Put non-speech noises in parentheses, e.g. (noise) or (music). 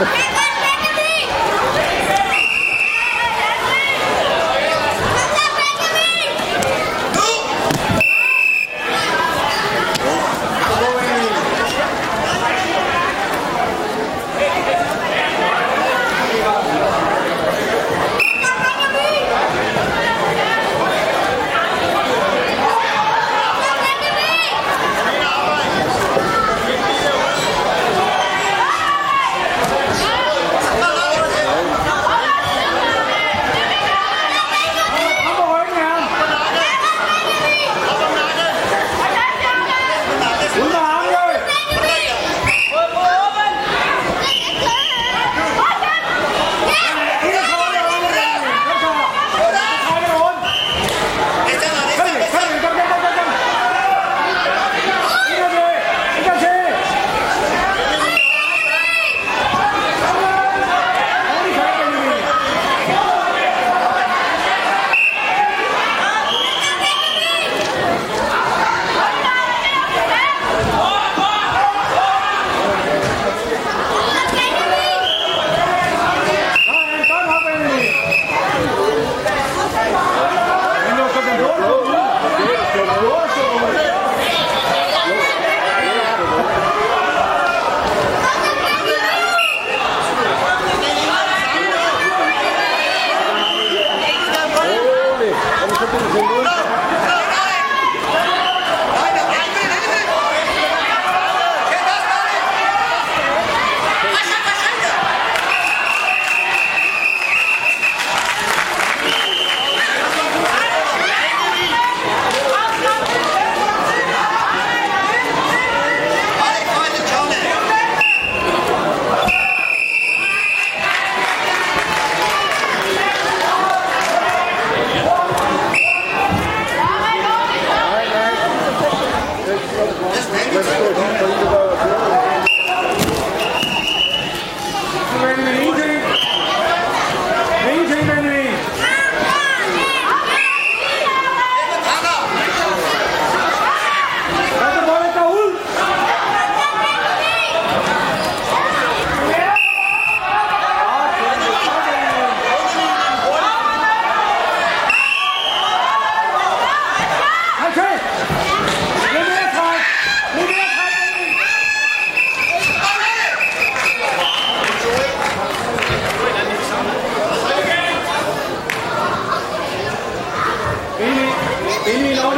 Yeah. (laughs)